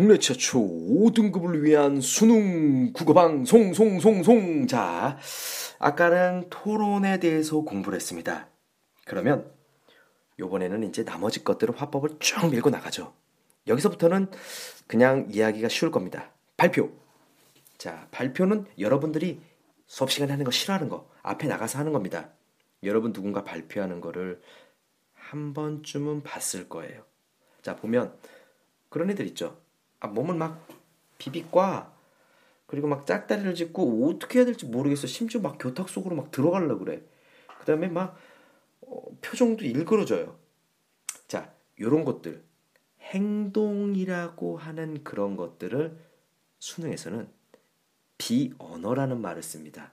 국내 최초 5등급을 위한 수능 국어방송 송송송. 자 아까는 토론에 대해서 공부를 했습니다. 그러면 요번에는 이제 나머지 것들을 화법을 쭉 밀고 나가죠. 여기서부터는 그냥 이야기가 쉬울 겁니다. 발표. 자 발표는 여러분들이 수업 시간에 하는 거 싫어하는 거 앞에 나가서 하는 겁니다. 여러분 누군가 발표하는 거를 한 번쯤은 봤을 거예요. 자 보면 그런 애들 있죠 아, 몸을 막 비비과 그리고 막 짝다리를 짚고 어떻게 해야 될지 모르겠어. 심지어 막 교탁 속으로 막 들어가려 그래. 그 다음에 막 어, 표정도 일그러져요. 자, 요런 것들 행동이라고 하는 그런 것들을 수능에서는 비언어라는 말을 씁니다.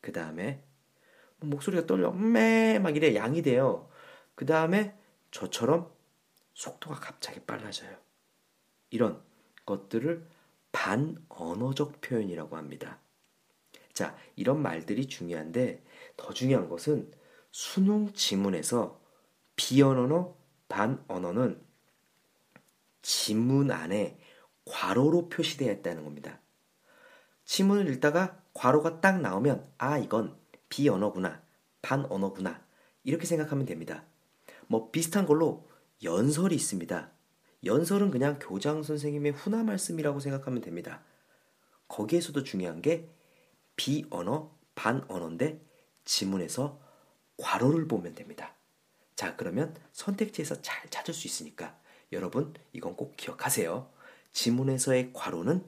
그 다음에 뭐 목소리가 떨려 매막 이래 양이 돼요. 그 다음에 저처럼 속도가 갑자기 빨라져요. 이런 것들을 반언어적 표현이라고 합니다. 자, 이런 말들이 중요한데 더 중요한 것은 수능 지문에서 비언어너 반언어는 지문 안에 괄호로 표시되어 있다는 겁니다. 지문을 읽다가 괄호가 딱 나오면 아 이건 비언어구나 반언어구나 이렇게 생각하면 됩니다. 뭐 비슷한 걸로 연설이 있습니다. 연설은 그냥 교장 선생님의 훈화 말씀이라고 생각하면 됩니다. 거기에서도 중요한 게 비언어, 반언어인데 지문에서 괄호를 보면 됩니다. 자, 그러면 선택지에서 잘 찾을 수 있으니까 여러분 이건 꼭 기억하세요. 지문에서의 괄호는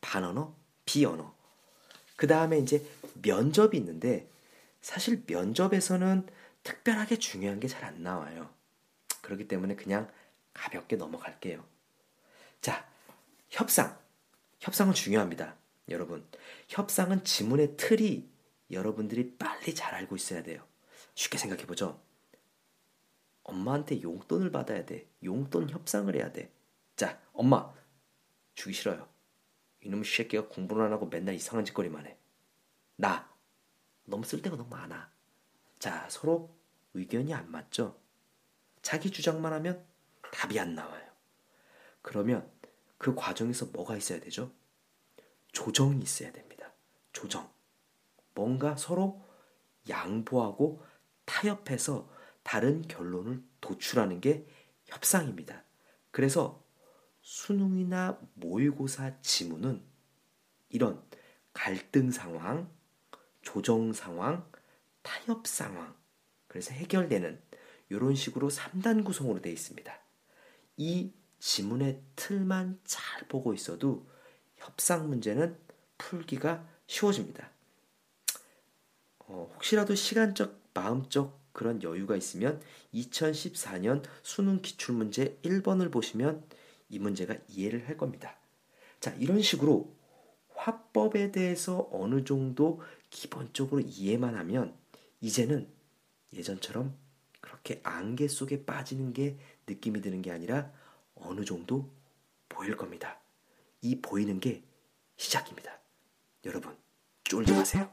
반언어, 비언어. 그 다음에 이제 면접이 있는데 사실 면접에서는 특별하게 중요한 게 잘 안 나와요. 그렇기 때문에 그냥 가볍게 넘어갈게요. 자, 협상. 협상은 중요합니다. 여러분. 협상은 지문의 틀이 여러분들이 빨리 잘 알고 있어야 돼요. 쉽게 생각해 보죠. 엄마한테 용돈을 받아야 돼. 용돈 협상을 해야 돼. 자, 엄마. 주기 싫어요. 이놈의 새끼가 공부를 안 하고 맨날 이상한 짓거리만 해. 나. 너무 쓸데가 너무 많아. 자, 서로 의견이 안 맞죠? 자기 주장만 하면 답이 안 나와요. 그러면 그 과정에서 뭐가 있어야 되죠? 조정이 있어야 됩니다. 조정. 뭔가 서로 양보하고 타협해서 다른 결론을 도출하는 게 협상입니다. 그래서 수능이나 모의고사 지문은 이런 갈등 상황, 조정 상황, 타협 상황, 그래서 해결되는 이런 식으로 3단 구성으로 되어 있습니다. 이 지문의 틀만 잘 보고 있어도 협상 문제는 풀기가 쉬워집니다. 어, 혹시라도 시간적, 마음적 그런 여유가 있으면 2014년 수능 기출문제 1번을 보시면 이 문제가 이해를 할 겁니다. 자, 이런 식으로 화법에 대해서 어느 정도 기본적으로 이해만 하면 이제는 예전처럼 그렇게 안개 속에 빠지는 게 느낌이 드는 게 아니라 어느 정도 보일 겁니다. 이 보이는 게 시작입니다. 여러분, 쫄지 마세요.